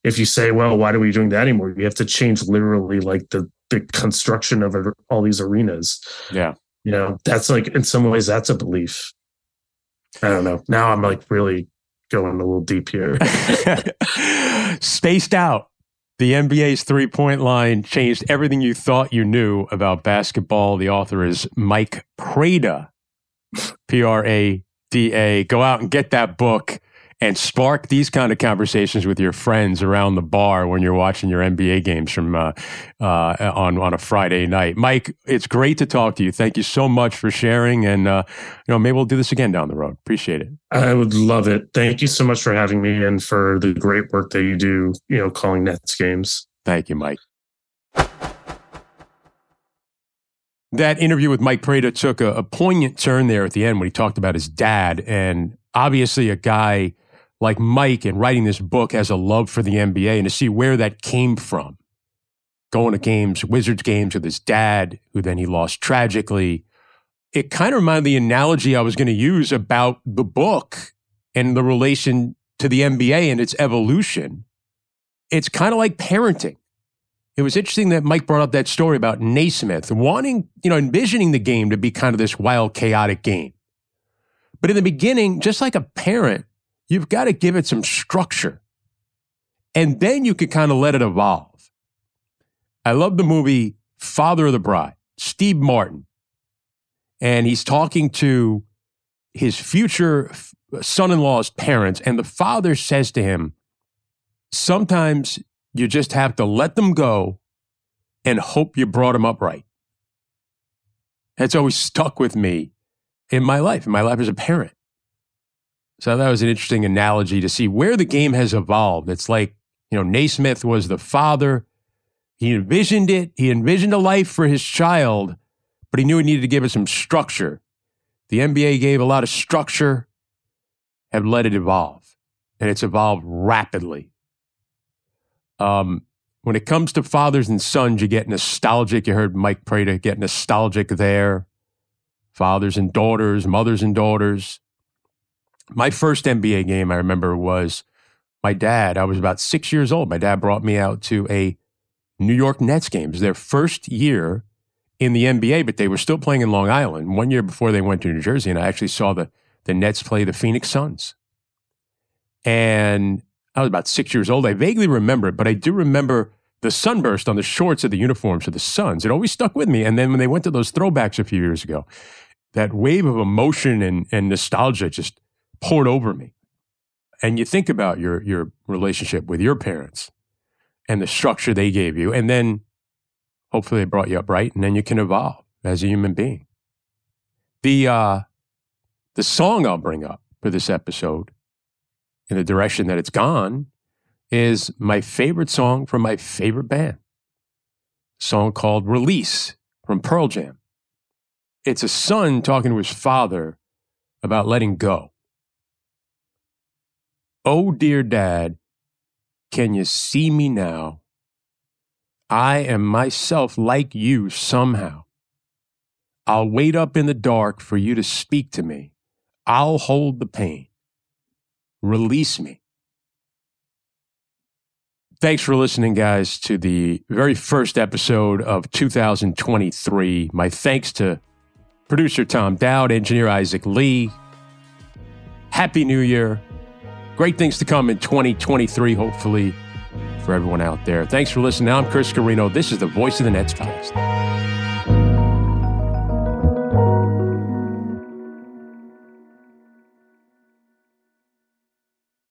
B: if you say well why are we doing that anymore you have to change literally like the the construction of all these arenas
A: yeah
B: you know that's like in some ways that's a belief I don't know. Now I'm like really going a little deep here.
A: Spaced out. The NBA's three point line changed everything you thought you knew about basketball. The author is Mike Prada, P R A D A. Go out and get that book and spark these kind of conversations with your friends around the bar when you're watching your NBA games from uh, uh, on on a Friday night. Mike, it's great to talk to you. Thank you so much for sharing, and uh, you know maybe we'll do this again down the road. Appreciate it.
B: I would love it. Thank you so much for having me and for the great work that you do. You know, calling Nets games.
A: Thank you, Mike. That interview with Mike Prada took a, a poignant turn there at the end when he talked about his dad, and obviously a guy like Mike and writing this book has a love for the NBA and to see where that came from. Going to games, Wizards games with his dad, who then he lost tragically. It kind of reminded the analogy I was going to use about the book and the relation to the NBA and its evolution. It's kind of like parenting. It was interesting that Mike brought up that story about Naismith wanting, you know, envisioning the game to be kind of this wild, chaotic game. But in the beginning, just like a parent, You've got to give it some structure. And then you can kind of let it evolve. I love the movie Father of the Bride, Steve Martin. And he's talking to his future son in law's parents. And the father says to him, Sometimes you just have to let them go and hope you brought them up right. That's always stuck with me in my life, in my life as a parent. So that was an interesting analogy to see where the game has evolved. It's like, you know, Naismith was the father. He envisioned it. He envisioned a life for his child, but he knew he needed to give it some structure. The NBA gave a lot of structure and let it evolve. And it's evolved rapidly. Um, when it comes to fathers and sons, you get nostalgic. You heard Mike Prada get nostalgic there. Fathers and daughters, mothers and daughters. My first NBA game I remember was my dad. I was about six years old. My dad brought me out to a New York Nets game. It was their first year in the NBA, but they were still playing in Long Island one year before they went to New Jersey. And I actually saw the, the Nets play the Phoenix Suns. And I was about six years old. I vaguely remember it, but I do remember the sunburst on the shorts of the uniforms of the Suns. It always stuck with me. And then when they went to those throwbacks a few years ago, that wave of emotion and, and nostalgia just poured over me. And you think about your, your relationship with your parents and the structure they gave you. And then hopefully they brought you up right. And then you can evolve as a human being. The, uh, the song I'll bring up for this episode in the direction that it's gone is my favorite song from my favorite band. A song called Release from Pearl Jam. It's a son talking to his father about letting go. Oh, dear dad, can you see me now? I am myself like you somehow. I'll wait up in the dark for you to speak to me. I'll hold the pain. Release me. Thanks for listening, guys, to the very first episode of 2023. My thanks to producer Tom Dowd, engineer Isaac Lee. Happy New Year great things to come in 2023, hopefully, for everyone out there. Thanks for listening. I'm Chris Carrino. This is the Voice of the Nets podcast.